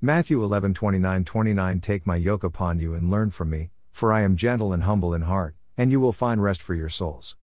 Matthew 11 29 29 Take my yoke upon you and learn from me, for I am gentle and humble in heart, and you will find rest for your souls.